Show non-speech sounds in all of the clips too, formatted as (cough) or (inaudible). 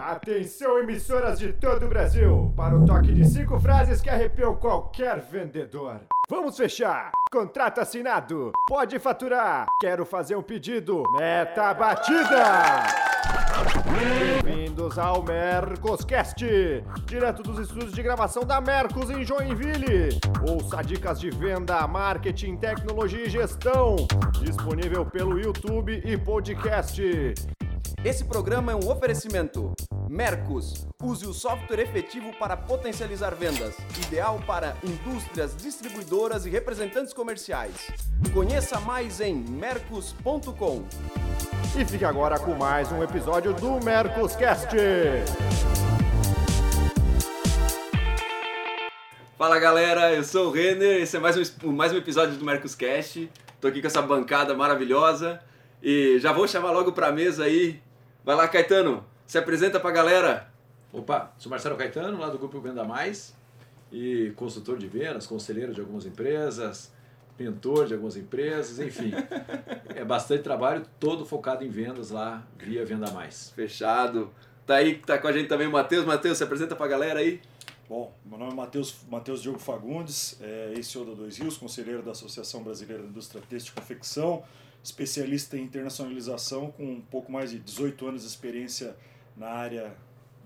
Atenção, emissoras de todo o Brasil, para o toque de cinco frases que arrepiam qualquer vendedor. Vamos fechar! Contrato assinado! Pode faturar! Quero fazer um pedido! Meta batida! Bem-vindos ao Mercoscast, direto dos estúdios de gravação da Mercos em Joinville. Ouça dicas de venda, marketing, tecnologia e gestão. Disponível pelo YouTube e podcast. Esse programa é um oferecimento. Mercos, use o software efetivo para potencializar vendas, ideal para indústrias, distribuidoras e representantes comerciais. Conheça mais em mercos.com. E fique agora com mais um episódio do Mercoscast. Fala galera, eu sou o Renner, esse é mais um, mais um episódio do Mercoscast. Tô aqui com essa bancada maravilhosa e já vou chamar logo pra mesa aí. Vai lá, Caetano, se apresenta pra galera. Opa, sou Marcelo Caetano, lá do Grupo Venda Mais, e consultor de vendas, conselheiro de algumas empresas, mentor de algumas empresas, enfim. é bastante trabalho, todo focado em vendas lá via Venda Mais. Fechado. Tá aí, tá com a gente também o Matheus. Matheus, se apresenta pra galera aí. Bom, meu nome é Matheus, Matheus Diogo Fagundes, é ex-CEO da Dois Rios, conselheiro da Associação Brasileira da Indústria Têxtil e Confecção, especialista em internacionalização com um pouco mais de 18 anos de experiência na área,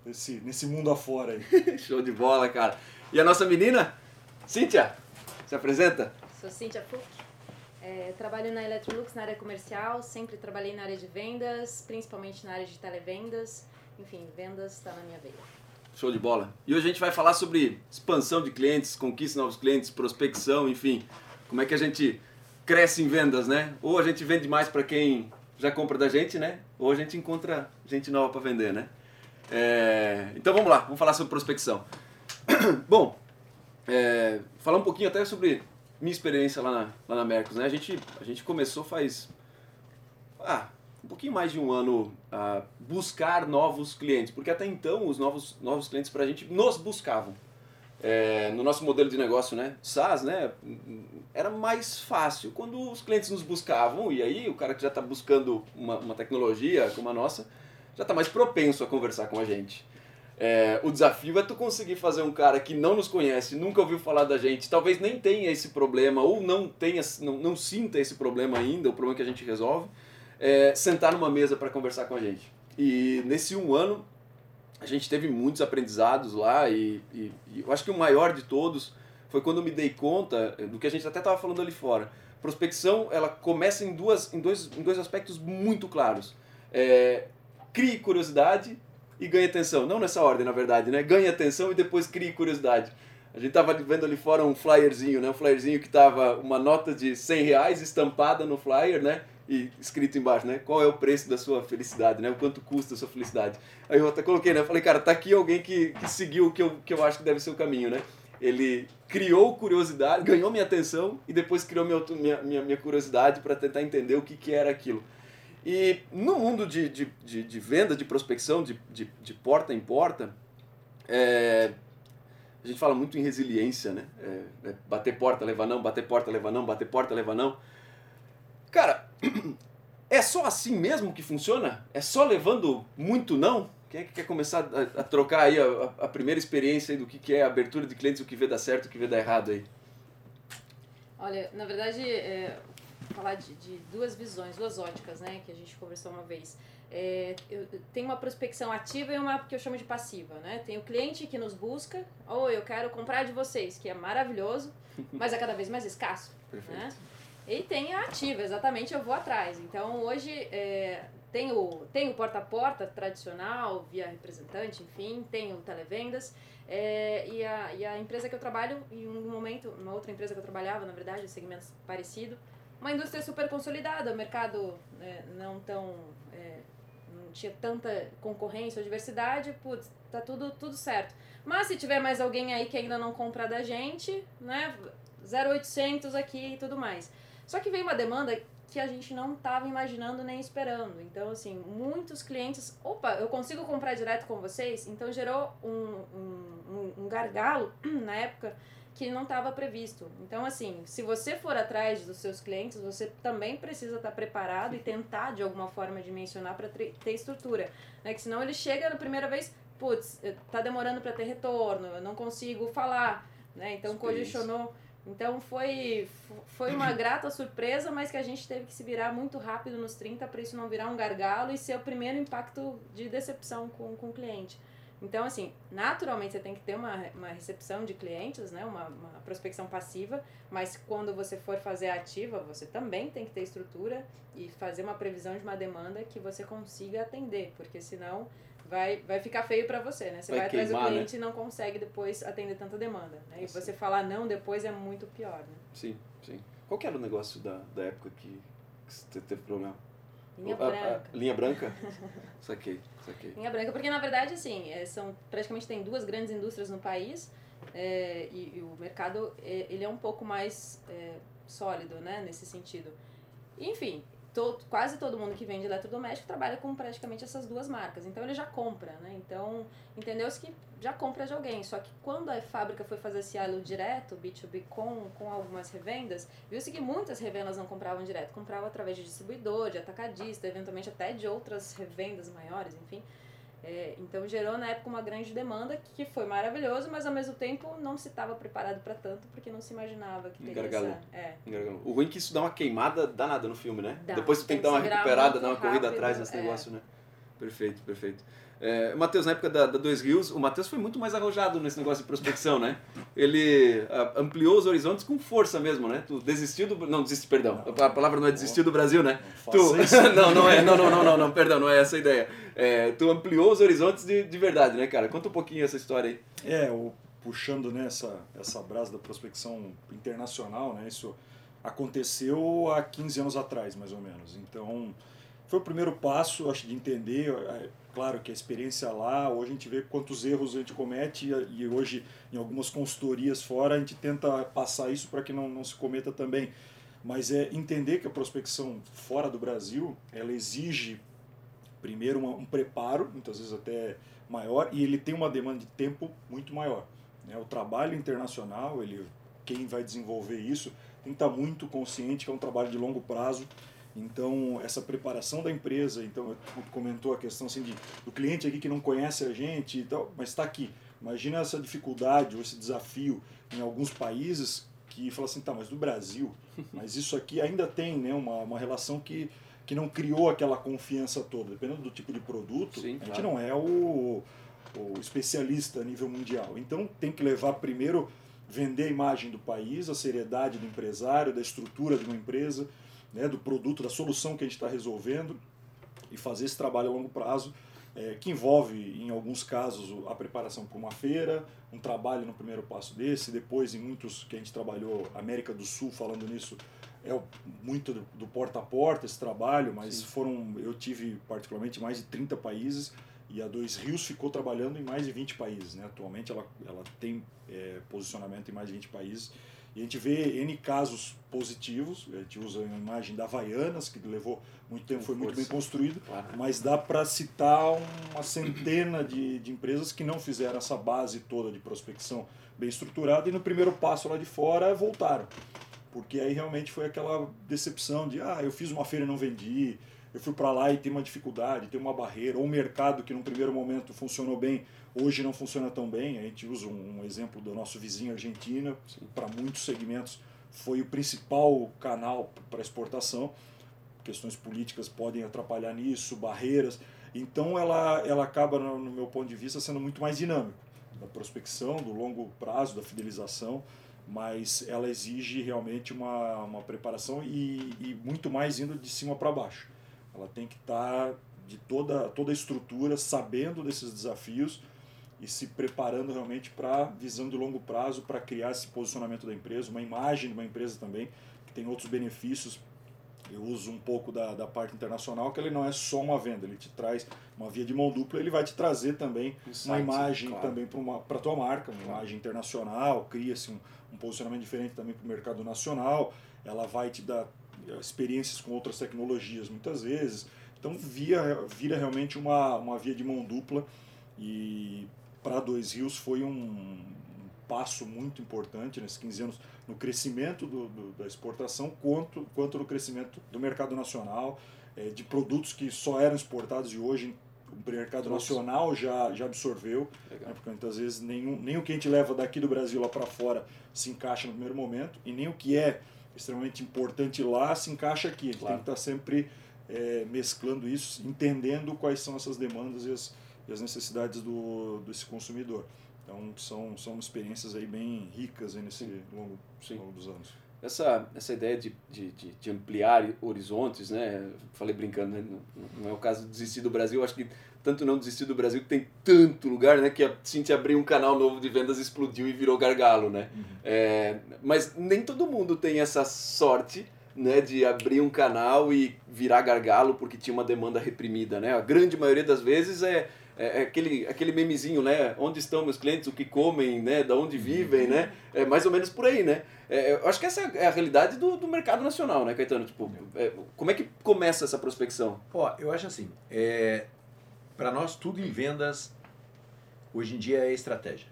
desse, nesse mundo afora aí. (laughs) Show de bola, cara. E a nossa menina? Cíntia, se apresenta. Sou Cíntia Fuch. É, trabalho na Electrolux na área comercial, sempre trabalhei na área de vendas, principalmente na área de televendas. Enfim, vendas está na minha veia. Show de bola. E hoje a gente vai falar sobre expansão de clientes, conquista de novos clientes, prospecção, enfim. Como é que a gente cresce em vendas, né? Ou a gente vende mais para quem já compra da gente, né? Ou a gente encontra gente nova para vender, né? É... Então vamos lá, vamos falar sobre prospecção. (clears throat) Bom, é... falar um pouquinho até sobre minha experiência lá na, lá na Mercos, né? A gente, a gente começou faz ah, um pouquinho mais de um ano a buscar novos clientes, porque até então os novos, novos clientes para a gente nos buscavam. É, no nosso modelo de negócio, né, SaaS, né, era mais fácil. Quando os clientes nos buscavam, e aí o cara que já está buscando uma, uma tecnologia como a nossa, já está mais propenso a conversar com a gente. É, o desafio é tu conseguir fazer um cara que não nos conhece, nunca ouviu falar da gente, talvez nem tenha esse problema, ou não, tenha, não, não sinta esse problema ainda, o problema que a gente resolve, é, sentar numa mesa para conversar com a gente. E nesse um ano, a gente teve muitos aprendizados lá e, e, e, eu acho que o maior de todos foi quando eu me dei conta do que a gente até estava falando ali fora. Prospecção, ela começa em, duas, em, dois, em dois aspectos muito claros. É, crie curiosidade e ganhe atenção. Não nessa ordem, na verdade, né? Ganhe atenção e depois crie curiosidade. A gente estava vendo ali fora um flyerzinho, né? Um flyerzinho que tava uma nota de 100 reais estampada no flyer, né? e escrito embaixo, né? Qual é o preço da sua felicidade, né? O quanto custa a sua felicidade. Aí eu até coloquei, né? Falei, cara, tá aqui alguém que, que seguiu o que eu, que eu acho que deve ser o caminho, né? Ele criou curiosidade, ganhou minha atenção e depois criou minha, minha, minha curiosidade para tentar entender o que, que era aquilo. E no mundo de, de, de, de venda, de prospecção, de, de, de porta em porta, é, a gente fala muito em resiliência, né? É, é bater porta, levar não, bater porta, levar não, bater porta, levar não. Cara, (clears throat) é só assim mesmo que funciona? É só levando muito não? Quem é que quer começar a, a trocar aí a, a, primeira experiência do que, que é a abertura de clientes, o que vê dar certo, o que vê dar errado aí? Olha, na verdade, é, falar de, de, duas visões, duas óticas, né, que a gente conversou uma vez. É, eu, tem uma prospecção ativa e uma que eu chamo de passiva, né? Tem o cliente que nos busca, ou eu quero comprar de vocês, que é maravilhoso, (laughs) mas é cada vez mais escasso. Perfeito. Né? E tem a ativa, exatamente, eu vou atrás. Então hoje é, tem o, tem o porta a porta tradicional, via representante, enfim, tem o televendas. É, e, a, e a empresa que eu trabalho, em um momento, uma outra empresa que eu trabalhava, na verdade, segmento parecido, uma indústria super consolidada, mercado é, não tão. É, não tinha tanta concorrência ou diversidade, putz, tá tudo, tudo certo. Mas se tiver mais alguém aí que ainda não compra da gente, né, 0800 aqui e tudo mais. Só que veio uma demanda que a gente não estava imaginando nem esperando. Então, assim, muitos clientes, opa, eu consigo comprar direto com vocês? Então gerou um, um, um, gargalo (clears throat) na época que não estava previsto. Então, assim, se você for atrás dos seus clientes, você também precisa estar preparado e tentar, de alguma forma, dimensionar para ter estrutura. Né? Que senão ele chega na primeira vez, putz, tá demorando para ter retorno, eu não consigo falar, né? Então, congestionou. Então, foi, foi uma (coughs) grata surpresa, mas que a gente teve que se virar muito rápido nos 30 para isso não virar um gargalo e ser o primeiro impacto de decepção com, com o cliente. Então, assim, naturalmente você tem que ter uma, uma recepção de clientes, né? Uma, uma prospecção passiva, mas quando você for fazer ativa, você também tem que ter estrutura e fazer uma previsão de uma demanda que você consiga atender, porque senão vai, vai ficar feio para você, né? Você vai, vai atrás do né? cliente né? e não consegue depois atender tanta demanda. Né? E assim. você falar não depois é muito pior, né? Sim, sim. Qual que era o negócio da, da época que, que você teve problema? Linha branca. A, a, linha branca? (laughs) saquei, saquei. Linha branca, porque na verdade, assim, é, são, praticamente tem duas grandes indústrias no país é, e, e, o mercado é, ele é um pouco mais é, sólido, né, nesse sentido. Enfim, quase todo mundo que vende eletrodoméstico trabalha com praticamente essas duas marcas. Então ele já compra, né? Então, entendeu-se que já compra de alguém. Só que quando a fábrica foi fazer esse elo direto, B2B, com, com algumas revendas, viu-se que muitas revendas não compravam direto, compravam através de distribuidor, de atacadista, eventualmente até de outras revendas maiores, enfim. É, então gerou na época uma grande demanda que foi maravilhoso, mas ao mesmo tempo não se estava preparado para tanto porque não se imaginava que teria essa. É. O ruim é que isso dá uma queimada danada no filme, né? Dá. Depois tu tem, tem que dar uma recuperada, dar uma rápido, corrida atrás nesse é. negócio, né? Perfeito, perfeito. É, Matheus, na época da, da Dois Rios, o Matheus foi muito mais arrojado nesse negócio de prospecção, né? Ele a, ampliou os horizontes com força mesmo, né? Tu desistiu do. Não, desistiu, perdão. A palavra não é desistiu do Brasil, né? Não, tu, (laughs) não, não é. Não, não, não, não, não, perdão, não é essa a ideia. É, tu ampliou os horizontes de, de verdade, né, cara? Conta um pouquinho essa história aí. É, o, puxando nessa né, essa brasa da prospecção internacional, né? Isso aconteceu há 15 anos atrás, mais ou menos. Então foi o primeiro passo, acho, de entender. Claro que a experiência lá, hoje a gente vê quantos erros a gente comete e hoje em algumas consultorias fora a gente tenta passar isso para que não, não se cometa também. Mas é entender que a prospecção fora do Brasil, ela exige primeiro uma, um preparo, muitas vezes até maior, e ele tem uma demanda de tempo muito maior. Né? O trabalho internacional, ele, quem vai desenvolver isso, tem que estar muito consciente que é um trabalho de longo prazo então, essa preparação da empresa, então, comentou a questão assim de, do cliente aqui que não conhece a gente e tal, mas está aqui. Imagina essa dificuldade ou esse desafio em alguns países que fala assim, tá, mas do Brasil, (laughs) mas isso aqui ainda tem né, uma, uma relação que, que não criou aquela confiança toda. Dependendo do tipo de produto, Sim, a gente claro. não é o, o especialista a nível mundial. Então, tem que levar primeiro vender a imagem do país, a seriedade do empresário, da estrutura de uma empresa, né, do produto, da solução que a gente está resolvendo e fazer esse trabalho a longo prazo, é, que envolve, em alguns casos, a preparação para uma feira, um trabalho no primeiro passo desse, depois em muitos que a gente trabalhou, América do Sul falando nisso, é muito do, do porta a porta esse trabalho, mas Sim. foram, eu tive particularmente mais de 30 países e a Dois Rios ficou trabalhando em mais de 20 países. Né? Atualmente ela, ela tem é, posicionamento em mais de 20 países e a gente vê N casos positivos, a gente usa a imagem da Havaianas, que levou muito tempo, foi muito bem construído, claro. mas dá para citar uma centena de, de empresas que não fizeram essa base toda de prospecção bem estruturada e no primeiro passo lá de fora voltaram. Porque aí realmente foi aquela decepção de, ah, eu fiz uma feira e não vendi, eu fui para lá e tem uma dificuldade, tem uma barreira, ou um mercado que num primeiro momento funcionou bem, hoje não funciona tão bem. A gente usa um, exemplo do nosso vizinho Argentina, para muitos segmentos foi o principal canal para exportação. Questões políticas podem atrapalhar nisso, barreiras. Então ela, ela acaba, no, meu ponto de vista, sendo muito mais dinâmico da prospecção, do longo prazo, da fidelização mas ela exige realmente uma, uma preparação e, e muito mais indo de cima para baixo. Ela tem que estar tá de toda, toda a estrutura, sabendo desses desafios e se preparando realmente para visão de longo prazo, para criar esse posicionamento da empresa, uma imagem de uma empresa também, que tem outros benefícios. Eu uso um pouco da, da parte internacional, que ele não é só uma venda, ele te traz uma via de mão dupla, ele vai te trazer também uma imagem claro. também para a tua marca, uma claro. imagem internacional, cria-se um, um posicionamento diferente também para o mercado nacional, ela vai te dar experiências com outras tecnologias muitas vezes. Então via, vira realmente uma, uma via de mão dupla e para Dois Rios foi um passo muito importante nesses 15 anos no crescimento do, do, da exportação quanto, quanto no crescimento do mercado nacional, é, de produtos que só eram exportados e hoje o mercado Trouxe. nacional já, já absorveu, né, porque muitas vezes nenhum, nem o que a gente leva daqui do Brasil lá para fora se encaixa no primeiro momento e nem o que é extremamente importante lá se encaixa aqui. A gente claro. tem que estar sempre é, mesclando isso, entendendo quais são essas demandas e as, e as necessidades do, desse consumidor. Então são, são experiências aí bem ricas aí nesse longo, longo dos anos. Essa, essa ideia de, de, de, de ampliar horizontes, né? Falei brincando, né? não é o caso de desistir do Brasil, acho que tanto não desistir do Brasil que tem tanto lugar, né? Que a Cintia abriu um canal novo de vendas explodiu e virou gargalo, né? Uhum. É, mas nem todo mundo tem essa sorte, né? De abrir um canal e virar gargalo porque tinha uma demanda reprimida, né? A grande maioria das vezes é é, é, aquele, aquele memezinho, né? Onde estão meus clientes, o que comem, né? Da onde vivem, né? É mais ou menos por aí, né? É, eu acho que essa é a realidade do, do mercado nacional, né, Caetano? Tipo, é, como é que começa essa prospecção? Ó, eu acho assim, é, para nós tudo em vendas hoje em dia é estratégia.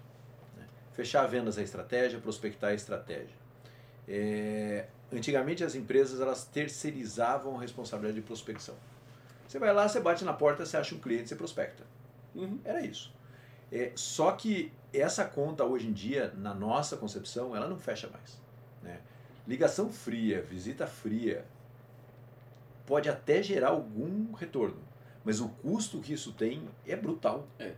Né? Fechar vendas é estratégia, prospectar é estratégia. É, antigamente as empresas elas terceirizavam a responsabilidade de prospecção. Você vai lá, você bate na porta, você acha um cliente, você prospecta. Uhum. Era isso. É, só que essa conta hoje em dia, na nossa concepção, ela não fecha mais. Né? Ligação fria, visita fria, pode até gerar algum retorno, mas o custo que isso tem é brutal. É.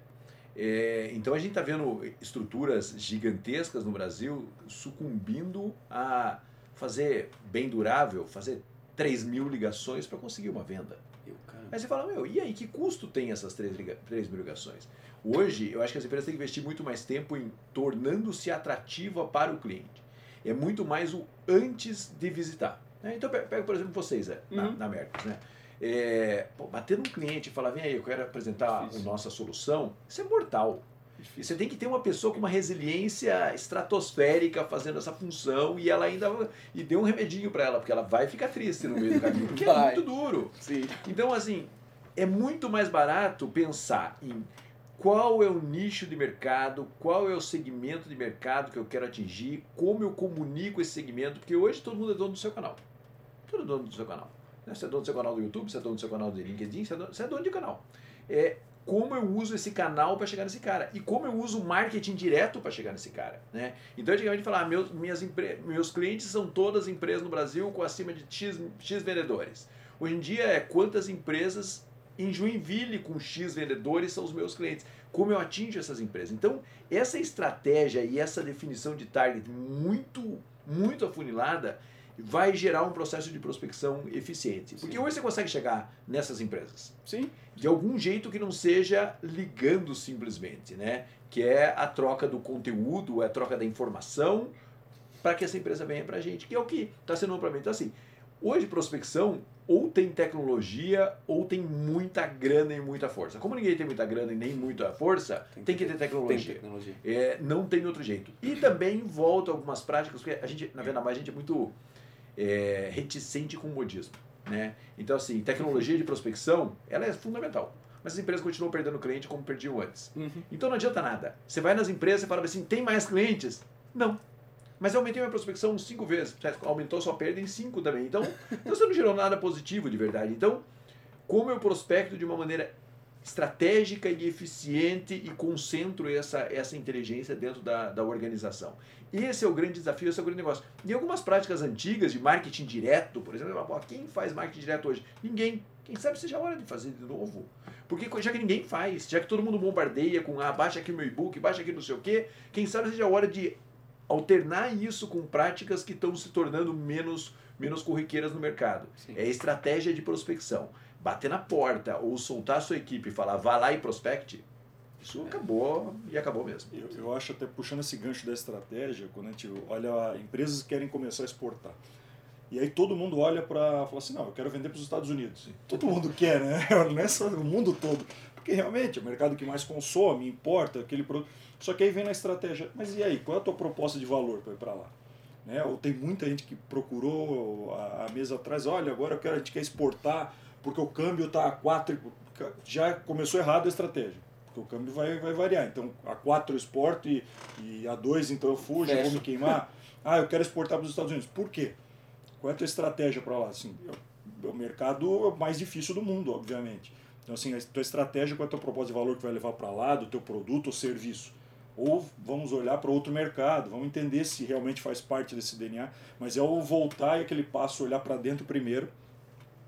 É, então a gente está vendo estruturas gigantescas no Brasil sucumbindo a fazer bem durável, fazer 3 mil ligações para conseguir uma venda. Aí você fala, meu, e aí, que custo tem essas três, três mil ligações? Hoje, eu acho que as empresas têm que investir muito mais tempo em tornando-se atrativa para o cliente. É muito mais o antes de visitar. Né? Então, pega, por exemplo, vocês é, na, uhum. na Mercos, né? É, pô, bater num cliente e falar, vem aí, eu quero apresentar a nossa solução, isso é mortal. E você tem que ter uma pessoa com uma resiliência estratosférica fazendo essa função e ela ainda e deu um remedinho para ela, porque ela vai ficar triste no meio do caminho, porque é muito duro. Sim. Então, assim, é muito mais barato pensar em qual é o nicho de mercado, qual é o segmento de mercado que eu quero atingir, como eu comunico esse segmento, porque hoje todo mundo é dono do seu canal. Todo é dono do seu canal. Você é dono do seu canal do YouTube, você é dono do seu canal do LinkedIn, você é dono, você é dono de canal. É, como eu uso esse canal para chegar nesse cara e como eu uso marketing direto para chegar nesse cara, né? Então antigamente falar, meus minhas meus clientes são todas empresas no Brasil com acima de X, X vendedores. Hoje em dia é quantas empresas em Joinville com X vendedores são os meus clientes. Como eu atingo essas empresas? Então, essa estratégia e essa definição de target muito muito afunilada vai gerar um processo de prospecção eficiente. Porque Sim. hoje você consegue chegar nessas empresas. Sim. De algum jeito que não seja ligando simplesmente, né? Que é a troca do conteúdo, é a troca da informação para que essa empresa venha para a gente, que é o que está sendo para mim. Então, assim, hoje prospecção ou tem tecnologia ou tem muita grana e muita força. Como ninguém tem muita grana e nem muita força, tem, tem que ter tecnologia. Tem tecnologia. É, não tem outro jeito. E também volta algumas práticas, porque a gente, na verdade, a gente é muito é, reticente com o modismo. Né? Então, assim, tecnologia de prospecção, ela é fundamental. Mas as empresas continuam perdendo cliente como perdiam antes. Uhum. Então não adianta nada. Você vai nas empresas e fala assim, tem mais clientes? Não. Mas eu aumentei minha prospecção cinco vezes. Aumentou sua perda em cinco também. Então, (laughs) então você não gerou nada positivo de verdade. Então, como eu prospecto de uma maneira estratégica e eficiente e concentro essa, essa inteligência dentro da, da organização. Esse é o grande desafio, esse é o grande negócio. E algumas práticas antigas de marketing direto, por exemplo, quem faz marketing direto hoje? Ninguém. Quem sabe seja a hora de fazer de novo. Porque já que ninguém faz, já que todo mundo bombardeia com ah, baixa aqui meu e-book, baixa aqui não sei o quê, quem sabe seja a hora de alternar isso com práticas que estão se tornando menos, menos corriqueiras no mercado. Sim. É estratégia de prospecção. Bater na porta ou soltar a sua equipe e falar vá lá e prospecte, isso acabou e acabou mesmo. Eu, eu acho até puxando esse gancho da estratégia, quando a gente olha empresas que querem começar a exportar. E aí todo mundo olha para falar assim, não, eu quero vender para os Estados Unidos. Todo mundo quer, né? (laughs) Não é só o mundo todo. Porque realmente é o mercado que mais consome, importa aquele produto. Só que aí vem na estratégia, mas e aí, qual é a tua proposta de valor para ir para lá? Né? Ou tem muita gente que procurou a, a mesa atrás, olha, agora eu quero, a gente quer exportar porque o câmbio está a 4, já começou errado a estratégia porque o câmbio vai, vai variar. Então, a 4 eu exporto e, e a 2 então eu fujo, eu vou me queimar. (laughs) Ah, eu quero exportar para os Estados Unidos. Por quê? Qual é a tua estratégia para lá? Assim, é o mercado mais difícil do mundo, obviamente. Então, assim, a tua estratégia, qual é a tua proposta de valor que vai levar para lá, do teu produto ou serviço? Ou vamos olhar para outro mercado, vamos entender se realmente faz parte desse DNA, mas é o voltar e aquele passo, olhar para dentro primeiro,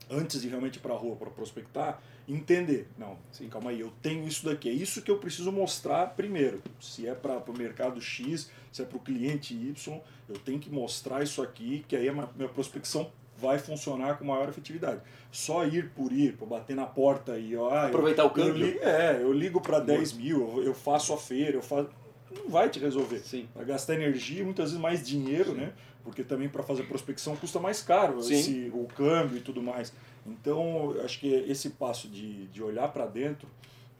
antes de realmente ir para a rua para prospectar, entender. Não, sim, calma aí, eu tenho isso daqui, é isso que eu preciso mostrar primeiro. Se é para o mercado X, se é para o cliente Y, eu tenho que mostrar isso aqui, que aí a minha prospecção vai funcionar com maior efetividade. Só ir por ir, por bater na porta e aproveitar eu, o câmbio. Eu, é, eu ligo para 10 mil, eu faço a feira, eu faço não vai te resolver. Sim. Vai gastar energia, muitas vezes mais dinheiro, Sim. né? Porque também para fazer prospecção custa mais caro esse, o câmbio e tudo mais. Então, acho que esse passo de, de olhar para dentro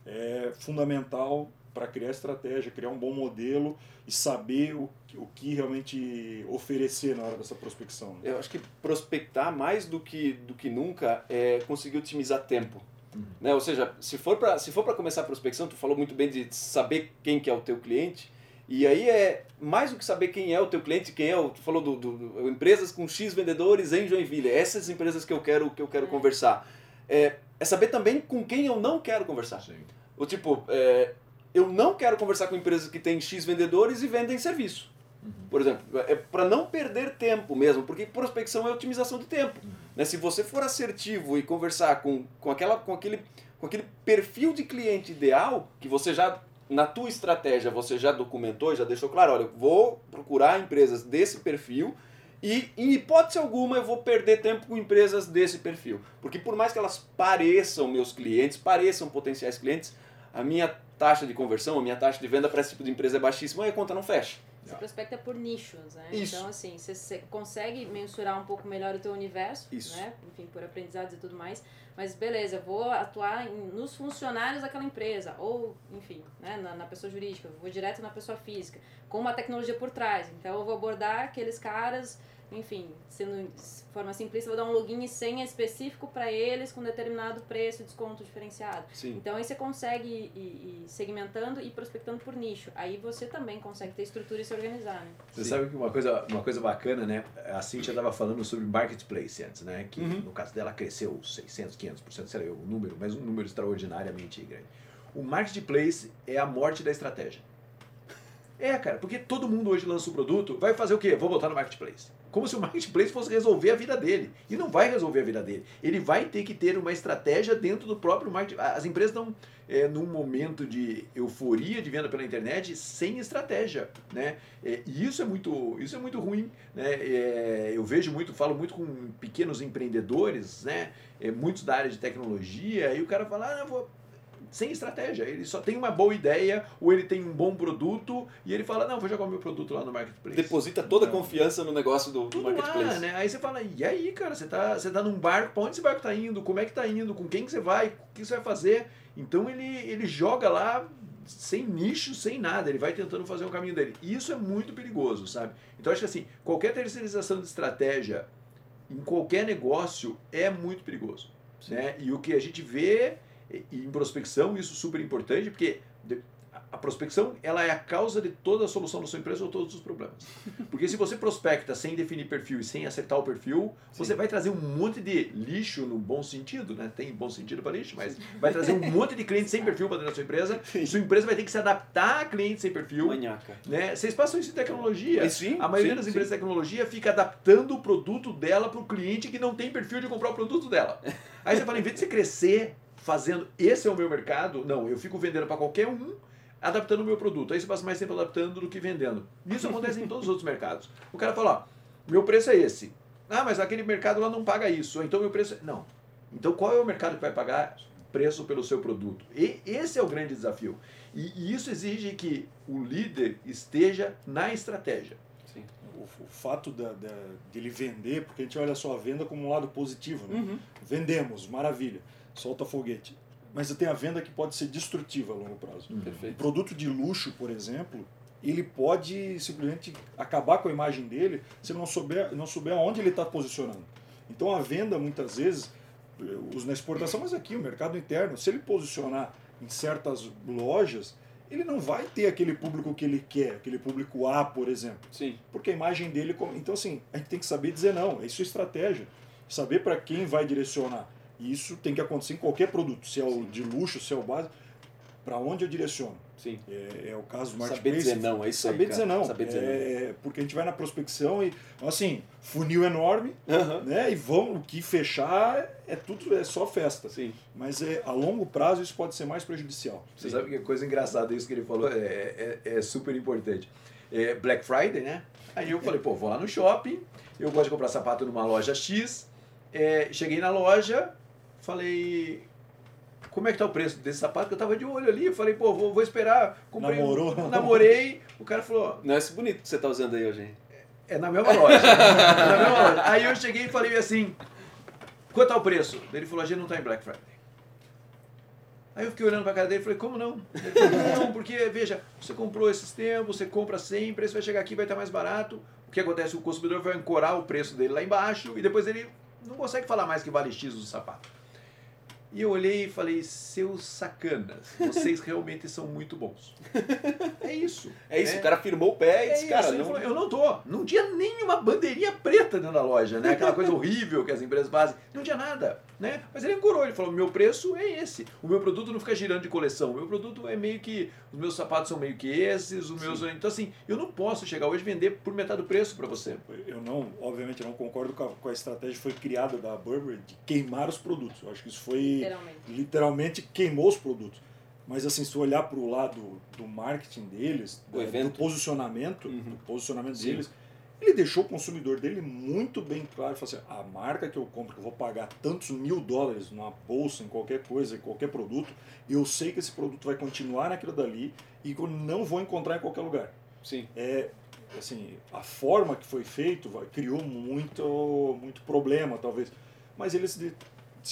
é fundamental para criar estratégia, criar um bom modelo e saber o, o que realmente oferecer na hora dessa prospecção. Né? Eu acho que prospectar mais do que, do que nunca é conseguir otimizar tempo. Uhum. Né? Ou seja, se for para começar a prospecção, tu falou muito bem de saber quem que é o teu cliente. E aí é mais do que saber quem é o teu cliente, quem é o, tu falou do, do, do empresas com X vendedores em Joinville, essas empresas que eu quero que eu quero é. conversar. É, é saber também com quem eu não quero conversar. Sim. O tipo, é, eu não quero conversar com empresas que têm X vendedores e vendem serviço. Uhum. Por exemplo, é para não perder tempo mesmo, porque prospecção é otimização de tempo. Uhum. Né? Se você for assertivo e conversar com, com, aquela, com, aquele, com aquele perfil de cliente ideal, que você já, na tua estratégia, você já documentou, já deixou claro, olha, vou procurar empresas desse perfil e, em hipótese alguma, eu vou perder tempo com empresas desse perfil. Porque por mais que elas pareçam meus clientes, pareçam potenciais clientes, a minha taxa de conversão, a minha taxa de venda para esse tipo de empresa é baixíssima e a conta não fecha. Você prospecta por nichos, né? Isso. Então, assim, você, você, consegue mensurar um pouco melhor o teu universo, Isso. né? Enfim, por aprendizados e tudo mais. Mas, beleza, vou atuar em, nos funcionários daquela empresa. Ou, enfim, né? na, na pessoa jurídica. vou direto na pessoa física. Com uma tecnologia por trás. Então, eu vou abordar aqueles caras enfim, sendo de forma simplista, vou dar um login e senha específico para eles com determinado preço, desconto diferenciado. Sim. Então aí você consegue ir, ir, segmentando e prospectando por nicho. Aí você também consegue ter estrutura e se organizar, né? Você Sim. sabe que uma coisa, uma coisa bacana, né? A Cintia estava falando sobre marketplace antes, né? Que uhum. no caso dela cresceu 600, 500%, sei lá o número, mas um número extraordinariamente grande. O marketplace é a morte da estratégia. É, cara, porque todo mundo hoje lança o produto, vai fazer o quê? Vou botar no marketplace como se o marketplace fosse resolver a vida dele. E não vai resolver a vida dele. Ele vai ter que ter uma estratégia dentro do próprio marketing. As empresas estão é, num momento de euforia de venda pela internet sem estratégia. Né? É, e isso é muito, isso é muito ruim. Né? É, eu vejo muito, falo muito com pequenos empreendedores, né? É, muitos da área de tecnologia, e o cara fala, ah, não, vou sem estratégia. Ele só tem uma boa ideia ou ele tem um bom produto e ele fala, não, vou jogar o meu produto lá no marketplace. Deposita toda a confiança no negócio do, do marketplace. Lá, né? Aí você fala, e aí, cara, você tá, você tá num barco, pra onde esse barco tá indo? Como é que tá indo? Com quem que você vai? O que você vai fazer? Então ele, ele joga lá sem nicho, sem nada, ele vai tentando fazer o caminho dele. E isso é muito perigoso, sabe? Então acho que assim, qualquer terceirização de estratégia em qualquer negócio é muito perigoso. Né? E o que a gente vê e em prospecção, isso é super importante, porque a prospecção ela é a causa de toda a solução da sua empresa ou todos os problemas. (laughs) Porque se você prospecta sem definir perfil e sem acertar o perfil, Sim. você vai trazer um monte de lixo no bom sentido, né? Tem bom sentido para lixo, mas vai trazer um monte de clientes (laughs) sem perfil para dentro da sua empresa. Sim. Sua empresa vai ter que se adaptar a clientes sem perfil. Manhaca. Né? Vocês passam isso em tecnologia. Sim, a maioria das empresas de tecnologia fica adaptando o produto dela para o cliente que não tem perfil de comprar o produto dela. (laughs) Aí você fala, em vez de você crescer fazendo, esse é o meu mercado, não, eu fico vendendo para qualquer um, adaptando o meu produto. Aí você passa mais tempo adaptando do que vendendo. Isso acontece em todos os outros mercados. O cara fala, ó, meu preço é esse. Ah, mas aquele mercado lá não paga isso. Então meu preço é... Não. Então qual é o mercado que vai pagar preço pelo seu produto? E esse é o grande desafio. E, isso exige que o líder esteja na estratégia. Sim. O, o fato da, da, de ele vender, porque a gente olha só a venda como um lado positivo. Né? Uhum. Vendemos, maravilha solta foguete. Mas tem a venda que pode ser destrutiva a longo prazo. Hum, perfeito. Um produto de luxo, por exemplo, ele pode simplesmente acabar com a imagem dele se não souber, não souber onde ele está posicionando. Então a venda, muitas vezes, uso na exportação, mas aqui, o mercado interno, se ele posicionar em certas lojas, ele não vai ter aquele público que ele quer, aquele público A, por exemplo. Sim. Porque a imagem dele. Então, assim, a gente tem que saber dizer não. Isso é estratégia. Saber para quem vai direcionar. E isso tem que acontecer em qualquer produto, se é o de luxo, se é o básico. Para onde eu direciono? Sim. É, é o caso do Saber marketplace. dizer não, é isso aí, Saber cara. dizer não. Saber dizer não. é, Porque a gente vai na prospecção e, assim, funil enorme, Aham. né? E vão, o que fechar é tudo, é só festa. Sim. Mas é, a longo prazo isso pode ser mais prejudicial. Você sabe que coisa engraçada isso que ele falou é, é, é super importante. É Black Friday, né? Aí eu falei, pô, vou lá no shopping, eu gosto de comprar sapato numa loja X. É, cheguei na loja, falei, como é que tá o preço desse sapato? Que eu tava de olho ali, eu falei, pô, vou, vou esperar. Comprei, um- Namorou? (laughs) Namorei, o cara falou, Não é esse bonito que você tá usando aí hoje, hein? é na mesma loja. (laughs) é na mesma loja. Aí eu cheguei e falei assim, quanto tá o preço? Ele falou, a gente não tá em Black Friday. Aí eu fiquei olhando pra cara dele e falei, como não? Ele falou, não, (laughs) porque, veja, você comprou esses tempos, você compra sempre, você vai chegar aqui vai estar mais barato. O que acontece? O consumidor vai ancorar o preço dele lá embaixo e depois ele não consegue falar mais que vale X o sapato. E eu olhei e falei, seus sacanas, vocês realmente são muito bons. É isso. É isso, né? o cara firmou o pé e É disse, cara, não. falou, eu não tô. Não tinha nenhuma bandeirinha preta dentro da loja, né? Aquela coisa horrível que as empresas fazem. Não tinha nada, né? Mas ele ancorou, ele falou, meu preço é esse. O meu produto não fica girando de coleção. O meu produto é meio que, os meus sapatos são meio que esses, os meus... Então assim, eu não posso chegar hoje e vender por metade do preço para você. Eu não, obviamente, eu não concordo com a, com a estratégia que foi criada da Burberry de queimar os produtos. Eu acho que isso foi Literalmente. literalmente queimou os produtos. Mas assim, se olhar para o lado do marketing deles, O da- evento. do posicionamento, Uhum. do posicionamento Sim. deles, ele deixou o consumidor dele muito bem claro, falou assim, a marca que eu compro, que eu vou pagar tantos mil dólares numa bolsa, em qualquer coisa, em qualquer produto, eu sei que esse produto vai continuar naquilo dali e que eu não vou encontrar em qualquer lugar Sim. é assim a forma que foi feito vai- criou muito muito problema talvez mas eles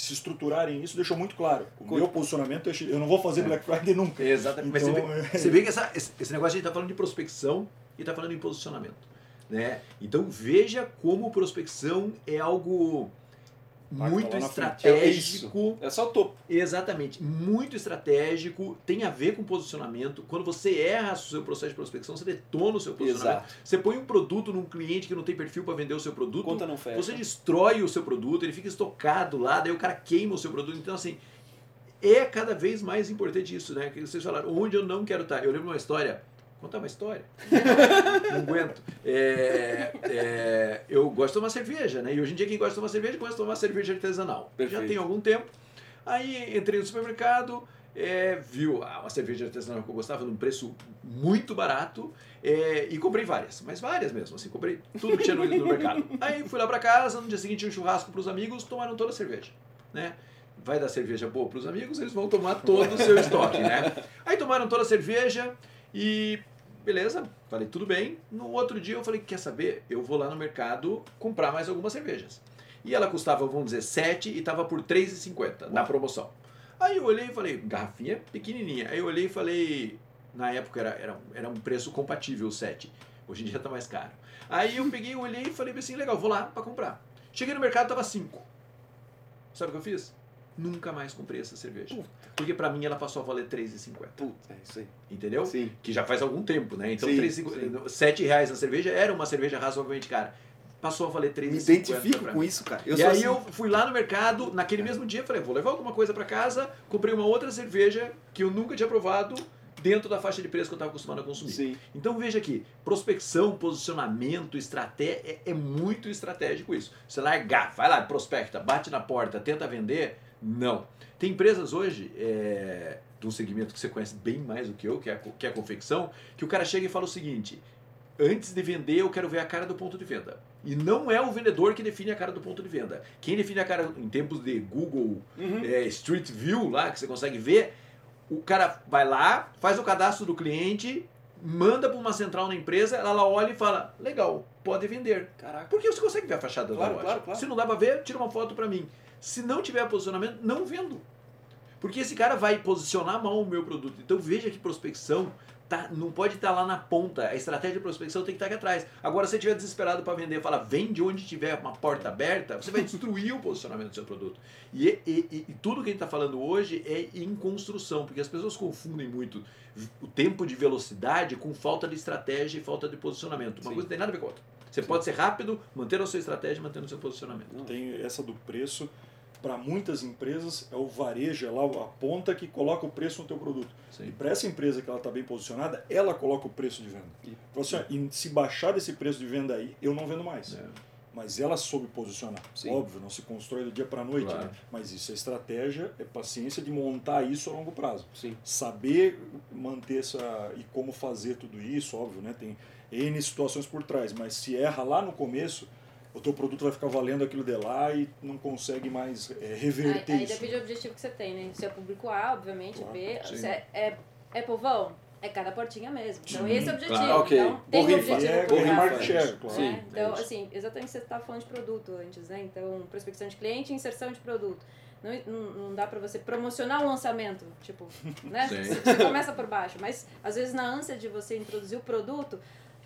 se estruturarem isso deixou muito claro o meu posicionamento é, eu não vou fazer Black Friday nunca Exatamente. Então, você, vê, é- você vê que essa- esse, negócio a gente está falando de prospecção e está falando em posicionamento. Né? Então veja como prospecção é algo muito frente. estratégico. É só o topo. Exatamente, muito estratégico, tem a ver com posicionamento. Quando você erra o seu processo de prospecção, você detona o seu posicionamento. Exato. Você põe um produto num cliente que não tem perfil para vender o seu produto, Conta não fecha. você destrói o seu produto, ele fica estocado lá, daí o cara queima o seu produto. Então, assim, é cada vez mais importante isso, né? Que vocês falaram, onde eu não quero estar. Eu lembro uma história, contar uma história, (laughs) não aguento. É, é, eu gosto de tomar cerveja, né? E hoje em dia quem gosta de tomar cerveja, gosta de tomar cerveja artesanal. Já Perfeito. tem algum tempo. Aí entrei no supermercado, é, viu ah, uma cerveja artesanal que eu gostava num preço muito barato é, e comprei várias, mas várias mesmo, assim, comprei tudo que tinha no, no mercado. Aí fui lá pra casa, no dia seguinte tinha um churrasco pros amigos, tomaram toda a cerveja, né? Vai dar cerveja boa pros amigos, eles vão tomar todo o seu estoque, né? Aí tomaram toda a cerveja e beleza, falei tudo bem. No outro dia eu falei, quer saber? Eu vou lá no mercado comprar mais algumas cervejas. E ela custava, vamos dizer, 7 e estava por 3,50 na promoção. Aí eu olhei e falei, garrafinha pequenininha. Aí eu olhei e falei, na época era, era, era um preço compatível o 7. Hoje em dia tá mais caro. Aí eu peguei, olhei e falei assim, legal, vou lá para comprar. Cheguei no mercado, tava 5. Sabe o que eu fiz? Nunca mais comprei essa cerveja. Porque para mim ela passou a valer 3,50. Puta, é isso aí. Entendeu? Sim. Que já faz algum tempo, né? Então, Sim, 3,50 7 reais na cerveja era uma cerveja razoavelmente cara. Passou a valer 3,50. Me identifico com isso, cara. Eu e aí assim. eu fui lá no mercado, naquele mesmo dia, falei, vou levar alguma coisa para casa, comprei uma outra cerveja que eu nunca tinha provado dentro da faixa de preço que eu estava acostumado a consumir. Sim. Então veja aqui, prospecção, posicionamento, estratégia, é, é muito estratégico isso. Você largar, vai lá, prospecta, bate na porta, tenta vender, não. Tem empresas hoje, é, de um segmento que você conhece bem mais do que eu, que é, a, que é a confecção, que o cara chega e fala o seguinte, antes de vender eu quero ver a cara do ponto de venda. E não é o vendedor que define a cara do ponto de venda. Quem define a cara em tempos de Google Uhum. é, Street View lá, que você consegue ver, o cara vai lá, faz o cadastro do cliente, manda para uma central na empresa, ela olha e fala, legal, pode vender. Caraca. Porque você consegue ver a fachada Claro, da loja. claro, claro. Se não dá para ver, tira uma foto para mim. Se não tiver posicionamento, não vendo. Porque esse cara vai posicionar mal o meu produto. Então veja que prospecção tá, não pode estar tá lá na ponta. A estratégia de prospecção tem que estar aqui atrás. Agora, se você estiver desesperado para vender, fala, vende onde tiver uma porta aberta, você vai destruir o posicionamento do seu produto. E, e, e, e tudo que a gente está falando hoje é em construção, porque as pessoas confundem muito o tempo de velocidade com falta de estratégia e falta de posicionamento. Uma Sim. coisa não tem nada a ver com a outra. Você Sim. pode ser rápido, manter a sua estratégia, mantendo o seu posicionamento. Tem essa do preço para muitas empresas é o varejo, é lá a ponta que coloca o preço no teu produto. Sim. E para essa empresa que ela está bem posicionada, ela coloca o preço de venda. E, assim, e se baixar desse preço de venda aí, eu não vendo mais. É. Mas ela soube posicionar. Sim. Óbvio, não se constrói do dia para a noite, claro. né? mas isso é estratégia, é paciência de montar isso a longo prazo. Sim. Saber manter essa e como fazer tudo isso, óbvio, né? tem N situações por trás, mas se erra lá no começo, o teu produto vai ficar valendo aquilo de lá e não consegue mais é, reverter aí, isso. Aí depende do objetivo que você tem, né? Se é público A, obviamente, claro, B, se é, é, é povão, é cada portinha mesmo. Então, esse é o objetivo. Claro. Okay. Então, tem um objetivo. É, correr market share, claro. Sim, é, então, é assim, exatamente você estava falando de produto antes, né? Então, prospecção de cliente e inserção de produto. Não, não, não dá para você promocionar um lançamento, tipo, né? Você, você começa por baixo, mas às vezes na ânsia de você introduzir o produto,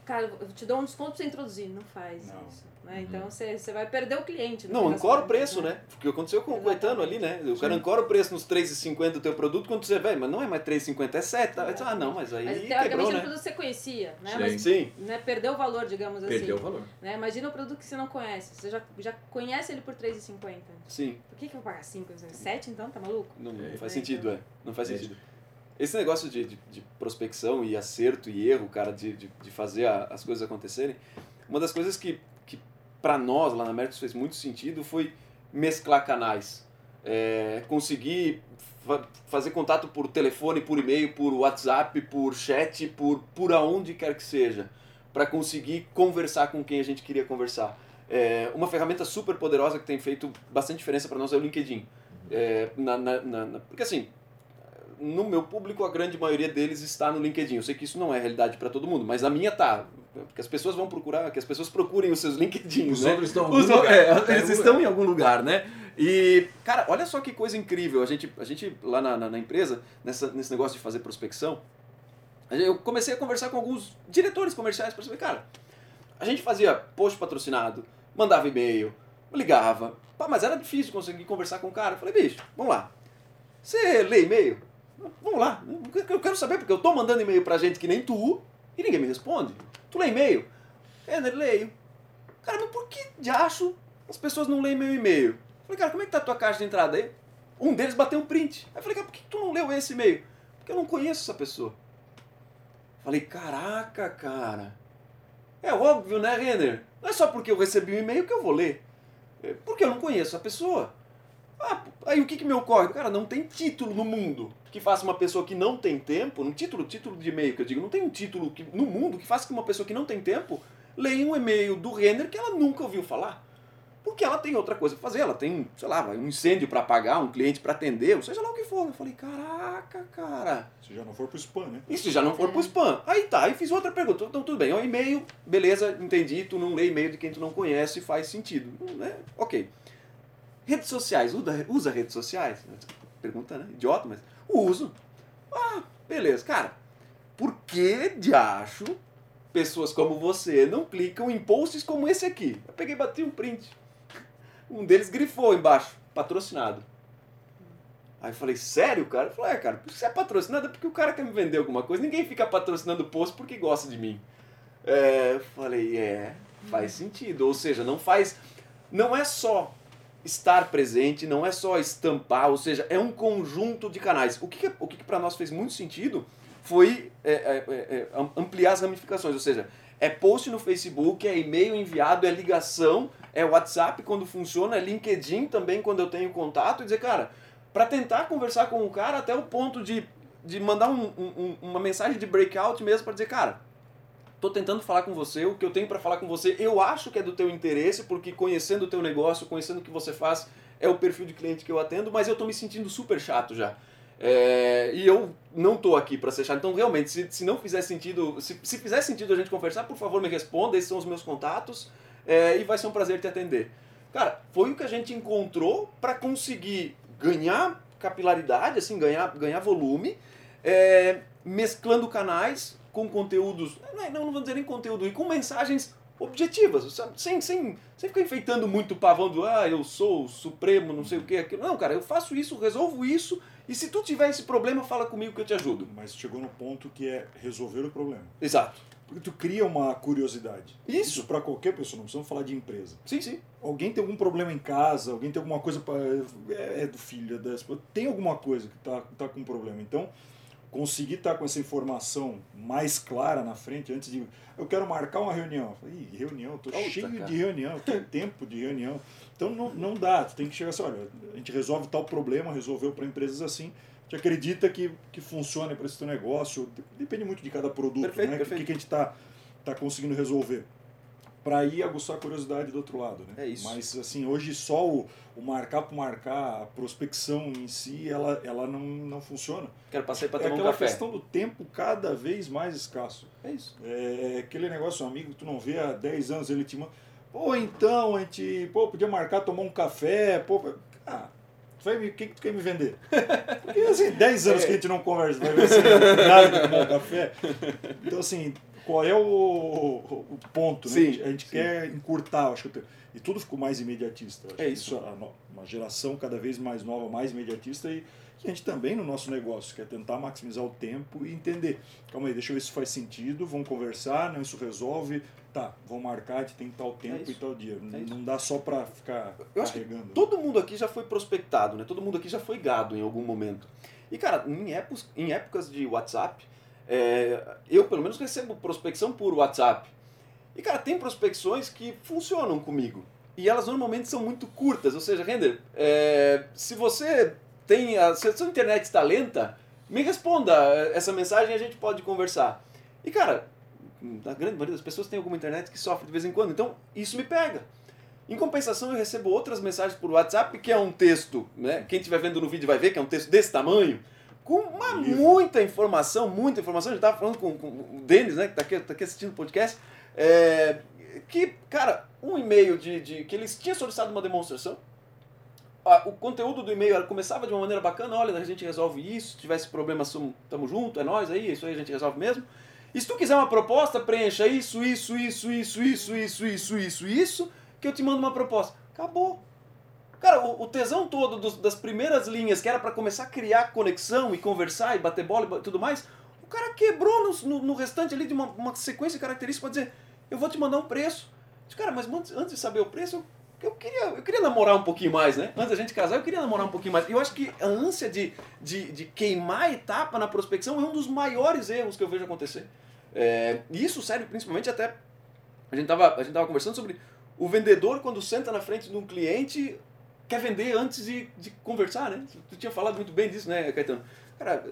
cara, eu te dou um desconto pra você introduzir. Não faz não. isso. Né? Uhum. Então você, você vai perder o cliente. Não, ancora o preço, né? Porque aconteceu com Exatamente. o Coetano ali, né? O cara ancora o preço nos 3,50 do teu produto, quando você vai, mas não é mais 3,50, é 7. Tá? Ah, não, mas aí. Mas teoricamente né? o produto você conhecia, né? Sim. Mas Sim. Né, perdeu o valor, digamos assim. Perdeu o valor. Né? Imagina o produto que você não conhece. Você já, já conhece ele por 3,50. Sim. Por que, que eu vou pagar 5? 7 então? Tá maluco? Não, não faz é, sentido, então. é. Não faz é. sentido. Esse negócio de, de, de, prospecção e acerto e erro, cara, de, de, de fazer a, as coisas acontecerem, uma das coisas que, que para nós lá na Mercos fez muito sentido foi mesclar canais. É, conseguir fa fazer contato por telefone, por e-mail, por WhatsApp, por chat, por, por aonde quer que seja, para conseguir conversar com quem a gente queria conversar. É, uma ferramenta super poderosa que tem feito bastante diferença para nós é o LinkedIn. É, na, na, na, porque assim, no meu público, a grande maioria deles está no LinkedIn. Eu sei que isso não é realidade para todo mundo, mas a minha tá. Porque as pessoas vão procurar, que as pessoas procurem os seus LinkedIn. Os né? outros estão os, (laughs) é, Eles estão em algum lugar, né? E, cara, olha só que coisa incrível. A gente, a gente lá na, na, na empresa, nessa, nesse negócio de fazer prospecção, eu comecei a conversar com alguns diretores comerciais para saber, cara, a gente fazia post patrocinado, mandava e-mail, ligava, pá, mas era difícil conseguir conversar com o cara. Eu falei, bicho, vamos lá. Você lê e-mail? Vamos lá. Eu quero saber, porque eu tô mandando e-mail pra gente que nem tu e ninguém me responde. Tu lê e-mail? É, né, leio. Cara, mas por que de acho as pessoas não leem meu e-mail? Falei, cara, como é que tá a tua caixa de entrada aí? Um deles bateu um print. Aí falei, cara, por que tu não leu esse e-mail? Porque eu não conheço essa pessoa. Falei, caraca, cara. É óbvio, né, Renner? Não é só porque eu recebi um e-mail que eu vou ler. É porque eu não conheço a pessoa. Ah, aí o que, que me ocorre? Cara, não tem título no mundo que faça uma pessoa que não tem tempo, um título, título de e-mail que eu digo, não tem um título que, no mundo que faça que uma pessoa que não tem tempo leia um e-mail do Renner que ela nunca ouviu falar. Porque ela tem outra coisa pra fazer, ela tem, sei lá, um incêndio para apagar, um cliente para atender, ou seja lá o que for. Eu falei, caraca, cara. Se já não for pro spam, né? Isso já não for pro spam. Aí tá, aí fiz outra pergunta. Então tudo bem, é um e-mail, beleza, entendi, tu não lê e-mail de quem tu não conhece, faz sentido. Né? Ok. Redes sociais, usa redes sociais? Pergunta, né? Idiota, mas uso. Ah, beleza. Cara, por que de acho pessoas como você não clicam em posts como esse aqui? Eu peguei e bati um print. Um deles grifou embaixo, patrocinado. Aí eu falei, sério, cara? Falei, é, cara, se é patrocinado é porque o cara quer me vender alguma coisa. Ninguém fica patrocinando post porque gosta de mim. É, eu falei, é, faz sentido. Ou seja, não faz. Não é só estar presente, não é só estampar, ou seja, é um conjunto de canais. O que, o que para nós fez muito sentido foi é, é, é, é ampliar as ramificações, ou seja, é post no Facebook, é e-mail enviado, é ligação, é WhatsApp quando funciona, é LinkedIn também quando eu tenho contato, e dizer, cara, para tentar conversar com o cara até o ponto de, de mandar um, um, uma mensagem de breakout mesmo para dizer, cara, Tô tentando falar com você, o que eu tenho para falar com você, eu acho que é do teu interesse, porque conhecendo o teu negócio, conhecendo o que você faz, é o perfil de cliente que eu atendo, mas eu tô me sentindo super chato já. É, e eu não tô aqui para ser chato. Então, realmente, se, se não fizer sentido, se, se fizer sentido a gente conversar, por favor, me responda. Esses são os meus contatos é, e vai ser um prazer te atender. Cara, foi o que a gente encontrou para conseguir ganhar capilaridade, assim, ganhar, ganhar volume, é, mesclando canais com conteúdos, não, não vou dizer nem conteúdo, e com mensagens objetivas, sabe? Sem, sem, sem ficar enfeitando muito o pavão do ah, eu sou o supremo, não sei o que, aquilo. Não, cara, eu faço isso, resolvo isso, e se tu tiver esse problema, fala comigo que eu te ajudo. Mas chegou no ponto que é resolver o problema. Exato. Porque tu cria uma curiosidade. Isso. para qualquer pessoa, não precisamos falar de empresa. Sim, sim. Alguém tem algum problema em casa, alguém tem alguma coisa para é, é do filho, é da esposa, tem alguma coisa que tá, tá com problema. Então, conseguir estar com essa informação mais clara na frente, antes de. Eu quero marcar uma reunião. Ih, reunião, Puta, cheio cara. de reunião, eu tenho (laughs) tempo de reunião. Então não, não dá, tu tem que chegar assim, olha, a gente resolve tal problema, resolveu para empresas assim. A gente acredita que, que funcione para esse teu negócio. Depende muito de cada produto, Perfeito, né? O que, que a gente está tá conseguindo resolver. Para ir aguçar a curiosidade do outro lado, né? É isso. Mas assim, hoje só o, o marcar por marcar, a prospecção em si, ela, ela não, não funciona. Quero passar para É tomar um aquela café. questão do tempo cada vez mais escasso. É isso. É aquele negócio, um amigo que tu não vê há 10 anos, ele te manda. Pô, então, a gente pô, podia marcar tomar um café. Pô, ah, tu vai me, o que, que tu quer me vender? (laughs) Porque assim, 10 anos É. que a gente não conversa, vai ver assim, nada de tomar um café. Então, assim, qual é o, o ponto? Né? Sim, a gente, a gente sim. quer encurtar, acho que. E tudo ficou mais imediatista. É isso. a uma geração cada vez mais nova, mais imediatista e que a gente também no nosso negócio quer tentar maximizar o tempo e entender. Calma aí, deixa eu ver se faz sentido, vamos conversar, não, isso resolve. Tá, vamos marcar, gente tem tal tempo isso. e tal dia. É não dá só pra ficar Eu carregando. Todo mundo aqui já foi prospectado, né? Todo mundo aqui já foi gado em algum momento. E, cara, em épocas, em épocas de WhatsApp, é, eu pelo menos recebo prospecção por WhatsApp. E, cara, tem prospecções que funcionam comigo. E elas normalmente são muito curtas. Ou seja, Render, é, se você tem. A, se a sua internet está lenta, me responda essa mensagem e a gente pode conversar. E, cara, a grande maioria das pessoas tem alguma internet que sofre de vez em quando. Então, isso me pega. Em compensação, eu recebo outras mensagens por WhatsApp, que é um texto, né? Quem estiver vendo no vídeo vai ver que é um texto desse tamanho, com uma muita informação, muita informação. A gente estava falando com, com o Denis, né? Que está aqui, tá aqui assistindo o podcast. é, que, cara, um e-mail de, de que eles tinham solicitado uma demonstração. Ah, o conteúdo do e-mail começava de uma maneira bacana, olha, a gente resolve isso, se tivesse problema, tamo junto, é nós aí, isso aí a gente resolve mesmo. E se tu quiser uma proposta, preencha isso, isso, isso, isso, isso, isso, isso, isso, isso, que eu te mando uma proposta. Acabou. Cara, o, o tesão todo dos- das primeiras linhas, que era para começar a criar conexão e conversar e bater bola e tudo mais, o cara quebrou no, no, no restante ali de uma, uma sequência característica para dizer, eu vou te mandar um preço. Cara, mas antes, de saber o preço, eu, eu queria, eu queria namorar um pouquinho mais, né? Antes da gente casar, eu queria namorar um pouquinho mais. Eu acho que a ânsia de, de, de queimar a etapa na prospecção é um dos maiores erros que eu vejo acontecer. É, isso serve principalmente até. A gente tava, a gente tava conversando sobre o vendedor, quando senta na frente de um cliente, quer vender antes de, de conversar, né? Tu tinha falado muito bem disso, né, Caetano? Cara,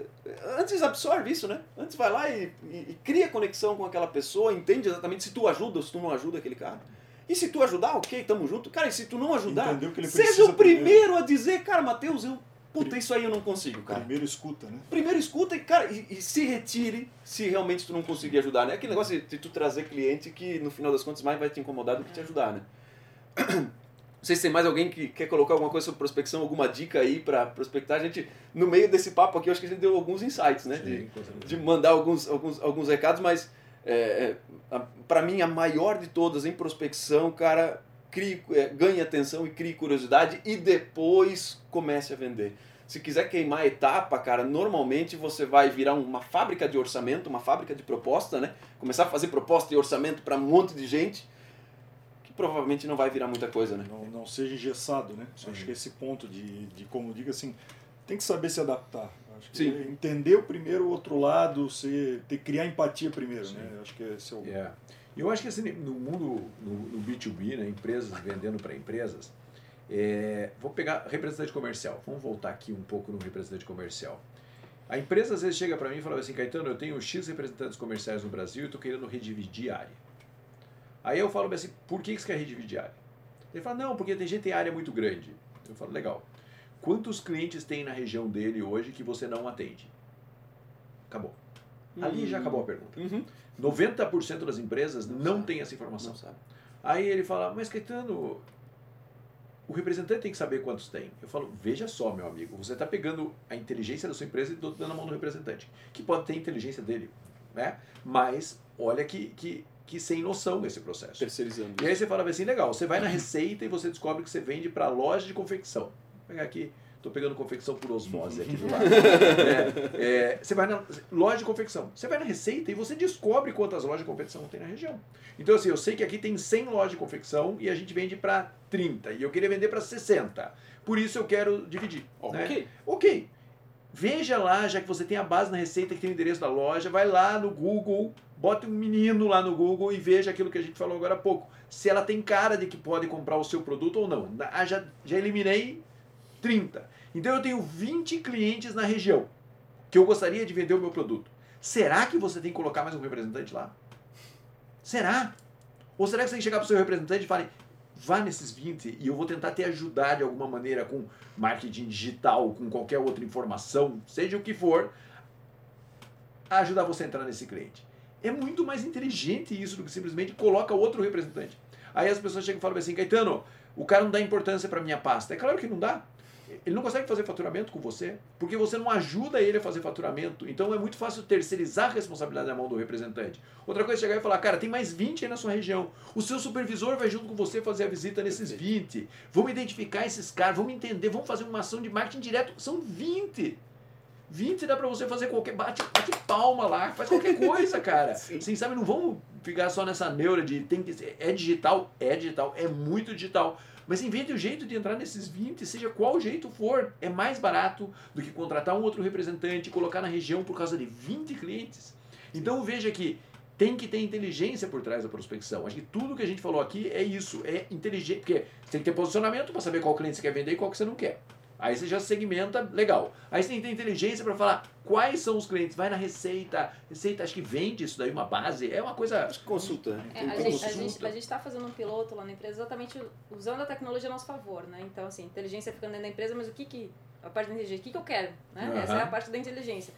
antes absorve isso, né? Antes vai lá e, e- e cria conexão com aquela pessoa, entende exatamente se tu ajuda ou se tu não ajuda aquele cara. E se tu ajudar, ok, tamo junto. Cara, e se tu não ajudar, seja o primeiro, a dizer, cara, Matheus, eu. Puta, isso aí eu não consigo, cara. Primeiro escuta, né? Primeiro escuta e, cara, e, e se retire se realmente tu não conseguir ajudar, né? Aquele negócio de, de tu trazer cliente que no final das contas mais vai te incomodar do que te ajudar, né? Não sei se tem mais alguém que quer colocar alguma coisa sobre prospecção, alguma dica aí pra prospectar. A gente, no meio desse papo aqui, eu acho que a gente deu alguns insights, né? De, Sim, certeza. de mandar alguns, alguns, alguns recados, mas é, é, a- pra mim a maior de todas em prospecção, cara, crie, é, ganhe atenção e crie curiosidade e depois comece a vender. Se quiser queimar a etapa, cara, normalmente você vai virar uma fábrica de orçamento, uma fábrica de proposta, né? Começar a fazer proposta e orçamento para um monte de gente, provavelmente não vai virar muita coisa, né? Não, não seja engessado, né? Acho que esse ponto de, de como diga assim, tem que saber se adaptar. Acho que Sim. entender o primeiro o outro lado, ser, ter, criar empatia primeiro, né? Acho que esse é o. É. E eu acho que assim, no mundo, no, no B2B, né, empresas vendendo para empresas, é, vou pegar representante comercial. Vamos voltar aqui um pouco no representante comercial. A empresa às vezes chega para mim e fala assim, Caetano, eu tenho X representantes comerciais no Brasil e estou querendo redividir a área. Aí eu falo assim, por que você quer a área? Ele fala, não, porque tem gente tem área muito grande. Eu falo, legal. Quantos clientes tem na região dele hoje que você não atende? Acabou. Ali já acabou a pergunta. Uhum. 90% das empresas não sabe. tem essa informação. Não sabe. Aí ele fala, mas Caetano, o representante tem que saber quantos tem. Eu falo, veja só, meu amigo, você está pegando a inteligência da sua empresa e dando na mão do representante, que pode ter a inteligência dele, né? Mas olha que, que, que sem noção esse processo. Terceirizando. E aí você fala assim, legal, você vai na receita e você descobre que você vende para loja de confecção. Vou pegar aqui, estou pegando confecção por osmose aqui do lado. (laughs) É, é, você vai na loja de confecção, você vai na receita e você descobre quantas lojas de confecção tem na região. Então assim, eu sei que aqui tem 100 lojas de confecção e a gente vende para 30 e eu queria vender para 60. Por isso eu quero dividir. Ok. Né? Ok. Veja lá, já que você tem a base na receita que tem o endereço da loja, vai lá no Google, bota um menino lá no Google e veja aquilo que a gente falou agora há pouco. Se ela tem cara de que pode comprar o seu produto ou não. Ah, já, já eliminei 30. Então eu tenho 20 clientes na região que eu gostaria de vender o meu produto. Será que você tem que colocar mais um representante lá? Será? Ou será que você tem que chegar para o seu representante e falar, vá nesses 20 e eu vou tentar te ajudar de alguma maneira com marketing digital, com qualquer outra informação, seja o que for, a ajudar você a entrar nesse cliente. É muito mais inteligente isso do que simplesmente coloca outro representante. Aí as pessoas chegam e falam assim, Caetano, o cara não dá importância para minha pasta. É claro que não dá. Ele não consegue fazer faturamento com você, porque você não ajuda ele a fazer faturamento. Então é muito fácil terceirizar a responsabilidade na mão do representante. Outra coisa é chegar e falar, cara, tem mais 20 aí na sua região. O seu supervisor vai junto com você fazer a visita nesses 20. Vamos identificar esses caras, vamos entender, vamos fazer uma ação de marketing direto. São 20. 20 dá pra você fazer qualquer. Bate, bate palma lá, faz qualquer (laughs) coisa, cara. Assim, sabe? Não vamos ficar só nessa neura de tem que. É digital, é digital, é muito digital. Mas invente o jeito de entrar nesses 20, seja qual jeito for. É mais barato do que contratar um outro representante, colocar na região por causa de 20 clientes. Então veja que tem que ter inteligência por trás da prospecção. Acho que tudo que a gente falou aqui é isso, é inteligente, porque você tem que ter posicionamento para saber qual cliente você quer vender e qual que você não quer. Aí você já segmenta, legal. Aí você tem que ter inteligência para falar quais são os clientes. Vai na receita, receita, acho que vende isso daí, uma base. É uma coisa. Consulta. né? É, a, gente, a, gente, a gente tá fazendo um piloto lá na empresa exatamente usando a tecnologia a nosso favor, né? Então, assim, inteligência ficando dentro da empresa, mas o que que... A parte da inteligência, o que que eu quero, né? Uhum. Essa é a parte da inteligência.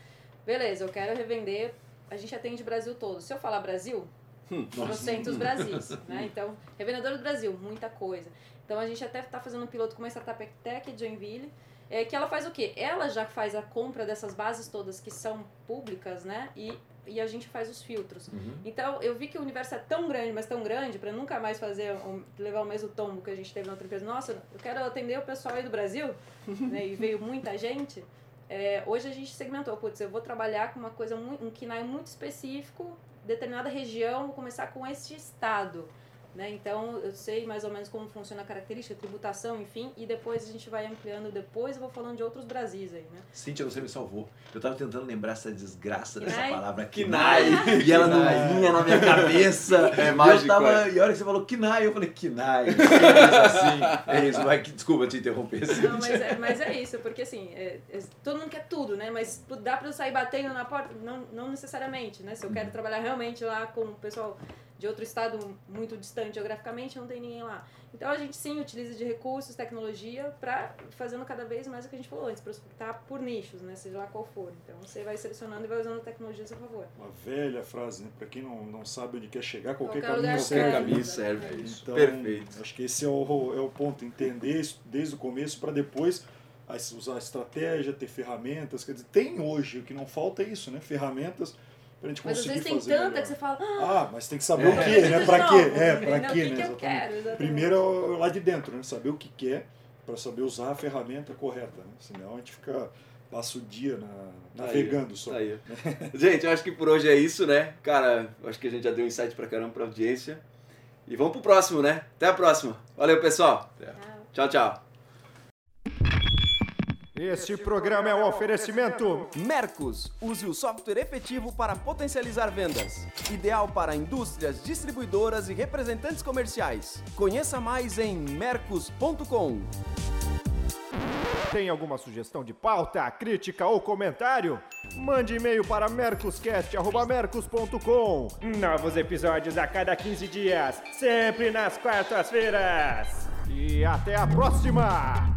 Beleza, eu quero revender... A gente atende Brasil todo. Se eu falar Brasil, Hum, trocentos Brasis, né? Então, revendedor do Brasil, muita coisa. Então, a gente até está fazendo um piloto com uma startup tech de Joinville, é, que ela faz o quê? Ela já faz a compra dessas bases todas que são públicas, né? E, e a gente faz os filtros. Uhum. Então, eu vi que o universo é tão grande, mas tão grande, para nunca mais fazer um- levar o mesmo tombo que a gente teve na outra empresa. Nossa, eu quero atender o pessoal aí do Brasil, (laughs) né? E veio muita gente. É, hoje a gente segmentou, putz, eu vou trabalhar com uma coisa, um KINAI muito específico, determinada região, vou começar com este estado. Né? Então, eu sei mais ou menos como funciona a característica, tributação, enfim, e depois a gente vai ampliando, depois eu vou falando de outros Brasis aí, né? Cíntia, você me salvou. Eu tava tentando lembrar essa desgraça dessa Kinai? palavra Kinai. Kinai. (laughs) E ela não Kinai. vinha na minha cabeça. (laughs) É E mágico, Eu tava, é. E a hora que você falou Kinai, eu falei Kinai. (laughs) Simples assim. É isso, vai. Desculpa te interromper. Cíntia. Não, mas é, mas é isso, porque assim, é- é- todo mundo quer tudo, né? Mas dá pra eu sair batendo na porta? Não, não necessariamente, né? Se eu quero trabalhar realmente lá com o pessoal de outro estado muito distante geograficamente, não tem ninguém lá. Então a gente sim utiliza de recursos, tecnologia, pra fazendo cada vez mais o que a gente falou antes, prospectar por nichos, né? Seja lá qual for. Então você vai selecionando e vai usando a tecnologia a seu favor. Uma velha frase, né? Para quem não, não sabe onde quer chegar, qualquer, Qualquer caminho serve. Qualquer serve. caminho serve. Isso. Então, Perfeito. acho que esse é o, é o ponto, entender isso desde o começo para depois usar estratégia, ter ferramentas. Quer dizer, tem hoje, o que não falta é isso, né? Ferramentas para a gente Mas às conseguir vezes tem fazer tanta melhor. que você fala, ah, Ah, mas tem que saber É. o que, né? Para quê? É, Não, o quê, que né? que eu Exatamente. quero, exatamente. Primeiro é lá de dentro, né? Saber o que quer para saber usar a ferramenta correta, né? Senão a gente fica passa o dia na- navegando só. Tá aí. (laughs) Gente, eu acho que por hoje é isso, né? Cara, eu acho que a gente já deu insight pra caramba pra audiência. E vamos pro próximo, né? Até a próxima. Valeu, pessoal. ah, Tchau, tchau. Este programa é um oferecimento. Mercos, use o software efetivo para potencializar vendas. Ideal para indústrias, distribuidoras e representantes comerciais. Conheça mais em mercos.com. Tem alguma sugestão de pauta, crítica ou comentário? Mande e-mail para mercoscast.mercos.com. Novos episódios a cada 15 dias, sempre nas quartas-feiras. E até a próxima!